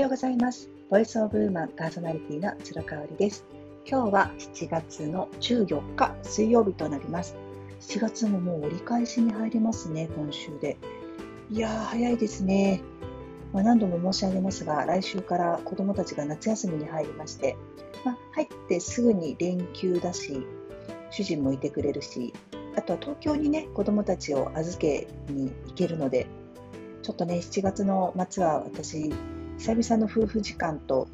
ようございます。ボイスオブウーマンパーソナリティの鶴香織です。今日は7月の14日水曜日となります。7月ももう折り返しに入りますね、今週で。いやー、早いですね。まあ、何度も申し上げますが、来週から子どもたちが夏休みに入りまして、まあ、入ってすぐに連休だし、主人もいてくれるし、あとは東京にね、子どもたちを預けに行けるので、ちょっとね、7月の末は私、久々の夫婦時間と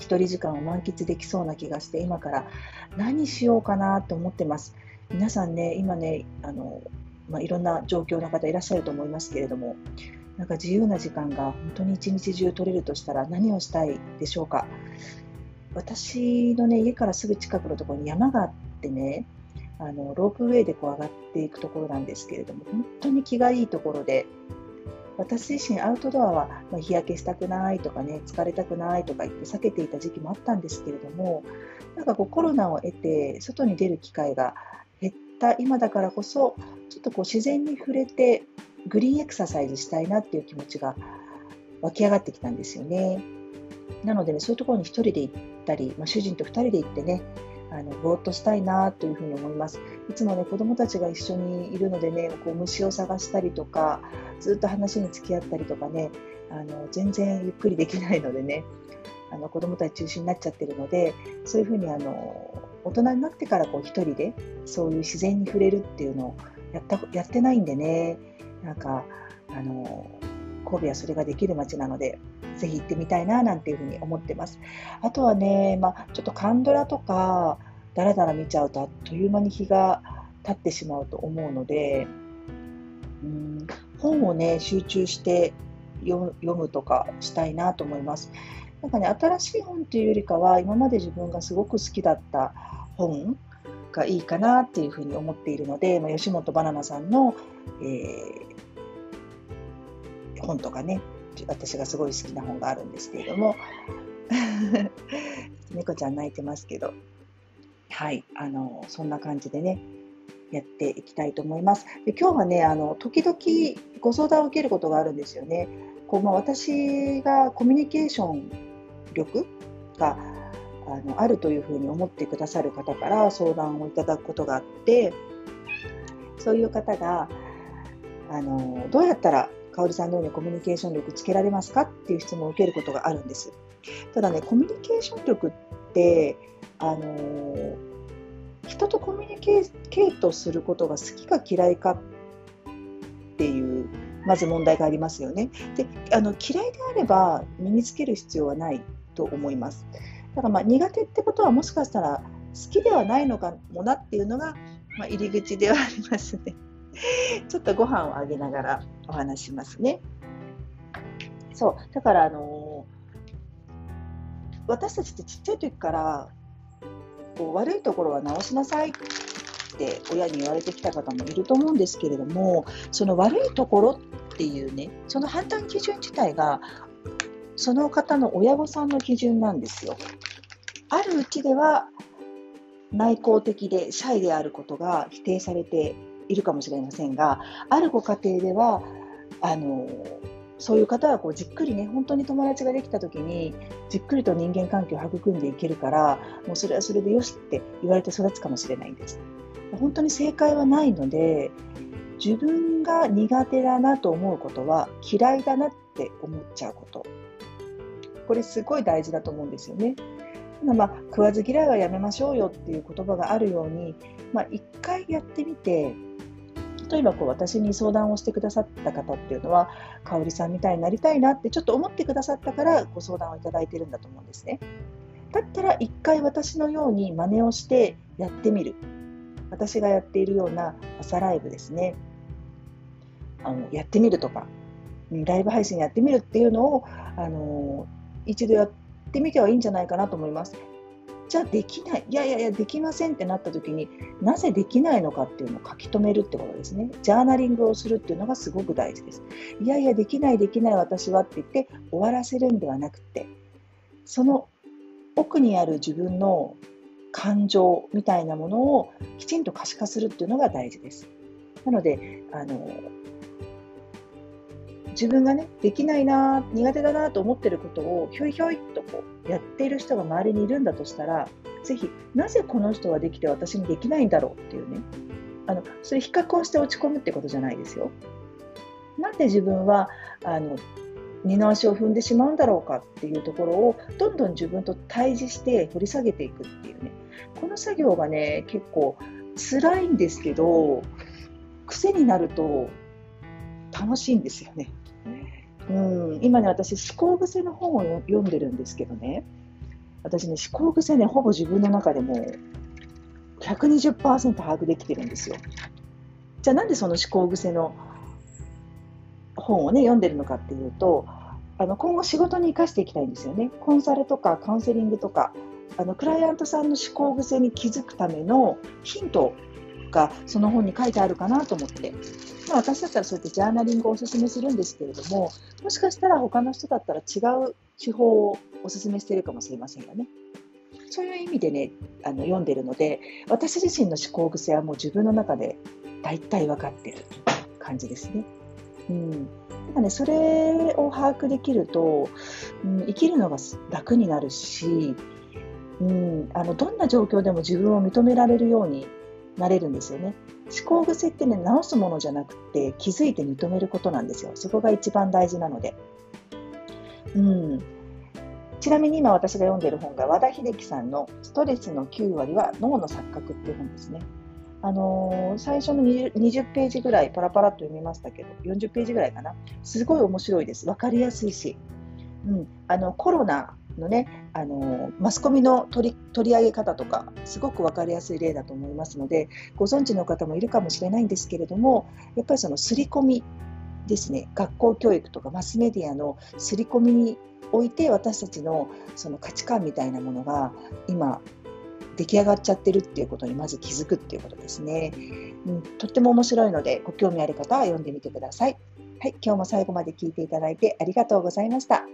一人時間を満喫できそうな気がして今から何しようかなと思ってます。皆さんね今ねあの、まあ、いろんな状況の方いらっしゃると思いますけれどもなんか自由な時間が本当に一日中取れるとしたら何をしたいでしょうか。私のね家からすぐ近くのところに山があってねあのロープウェイでこう上がっていくところなんですけれども本当に気がいいところで私自身アウトドアは、日焼けしたくないとかね疲れたくないとか言って避けていた時期もあったんですけれどもなんかこうコロナを得て外に出る機会が減った今だからこそちょっとこう自然に触れてグリーンエクササイズしたいなっていう気持ちが湧き上がってきたんですよね。なのでね、そういうところに1人で行ったり、まあ、主人と2人で行ってね、あのぼーっとしたいなというふに思います。いつもね子どもたちが一緒にいるのでねこう虫を探したりとかずっと話に付き合ったりとかねあの全然ゆっくりできないのでねあの子どもたち中心になっちゃってるのでそういうふうにあの大人になってからこう一人でそういう自然に触れるっていうのをやったやってないんでねなんかあの神戸はそれができる街なのでぜひ行ってみたいななんていうふうに思ってます。あとはね、まあ、ちょっとカンドラとかだらだら見ちゃうとあっという間に日が経ってしまうと思うので、うん本をね集中して読むとかしたいなと思います。なんかね、新しい本というよりかは、今まで自分がすごく好きだった本がいいかなっていうふうに思っているので、まあ、吉本ばななさんの、えー、本とかね、私がすごい好きな本があるんですけれども 猫ちゃん泣いてますけどはいあのそんな感じでねやっていきたいと思います。で今日はねあの時々ご相談を受けることがあるんですよね。こう、まあ、私がコミュニケーション力があのあるというふうに思ってくださる方から相談をいただくことがあってそういう方があのどうやったら香織さんのようにコミュニケーション力つけられますかっていう質問を受けることがあるんです。ただね、コミュニケーション力って、あのー、人とコミュニケートすることが好きか嫌いかっていうまず問題がありますよね。であの嫌いであれば身につける必要はないと思います。だからまあ苦手ってことはもしかしたら好きではないのかもなっていうのが、まあ、入り口ではありますね。ちょっとご飯をあげながらお話しますね。そう、だからあのー、私たちってちっちゃい時からこう悪いところは直しなさいって親に言われてきた方もいると思うんですけれども、その悪いところっていうね、その判断基準自体がその方の親御さんの基準なんですよ。あるうちでは内向的でシャイであることが否定されているかもしれませんがあるご家庭ではあのそういう方はこうじっくりね本当に友達ができた時にじっくりと人間関係を育んでいけるからもうそれはそれでよしって言われて育つかもしれないんです。本当に正解はないので自分が苦手だなと思うことは嫌いだなって思っちゃうことこれすごい大事だと思うんですよね。まあ、食わず嫌いはやめましょうよっていう言葉があるように、まあ、一回やってみて例えばこう私に相談をしてくださった方っていうのは香織さんみたいになりたいなってちょっと思ってくださったからご相談をいただいてるんだと思うんですね。だったら一回私のように真似をしてやってみる。私がやっているような朝ライブですね。あのやってみるとか、ライブ配信やってみるっていうのをあの一度やってみてはいいんじゃないかなと思います。じゃできない、いやいやいや、できませんってなった時になぜできないのかっていうのを書き留めるってことですね。ジャーナリングをするっていうのがすごく大事です。いやいや、できない、できない私はって言って終わらせるんではなくて、その奥にある自分の感情みたいなものをきちんと可視化するっていうのが大事です。なので、あの自分がねできないな苦手だなと思ってることをひょいひょいとこうやっている人が周りにいるんだとしたらぜひなぜこの人はできて私にできないんだろうっていうねあのそういう比較をして落ち込むってことじゃないですよ。なんで自分はあの二の足を踏んでしまうんだろうかっていうところをどんどん自分と対峙して掘り下げていくっていうねこの作業がね結構辛いんですけど癖になると楽しいんですよね。うん、今ね私思考癖の本を読んでるんですけどね私ね思考癖ねほぼ自分の中でも120%把握できてるんですよ。じゃあなんでその思考癖の本をね読んでるのかっていうとあの今後仕事に生かしていきたいんですよね。コンサルとかカウンセリングとかあのクライアントさんの思考癖に気づくためのヒントがその本に書いてあるかなと思って、まあ、私だったらそうやってジャーナリングをおすすめするんですけれどももしかしたら他の人だったら違う手法をおすすめしてるかもしれませんよね。そういう意味でねあの読んでるので私自身の思考癖はもう自分の中で大体分かってる感じですね。うん、なんかねそれを把握できると、うん、生きるのが楽になるし、うん、あのどんな状況でも自分を認められるようになれるんですよね。思考癖ってね直すものじゃなくて気づいて認めることなんですよ。そこが一番大事なので。うん、ちなみに今私が読んでる本が和田秀樹さんの「ストレスの9割は脳の錯覚」っていう本ですね。あのー、最初の 20, 20, ページぐらいパラパラっと読みましたけど40ページぐらいかなすごい面白いです分かりやすいし、うん、あのコロナのね、あのマスコミの取り取り上げ方とかすごく分かりやすい例だと思いますのでご存知の方もいるかもしれないんですけれどもやっぱりその刷り込みですね。学校教育とかマスメディアの刷り込みにおいて私たちのその価値観みたいなものが今出来上がっちゃってるっていうことにまず気づくっていうことですね、うん、とっても面白いのでご興味ある方は読んでみてください。はい今日も最後まで聞いていただいてありがとうございました。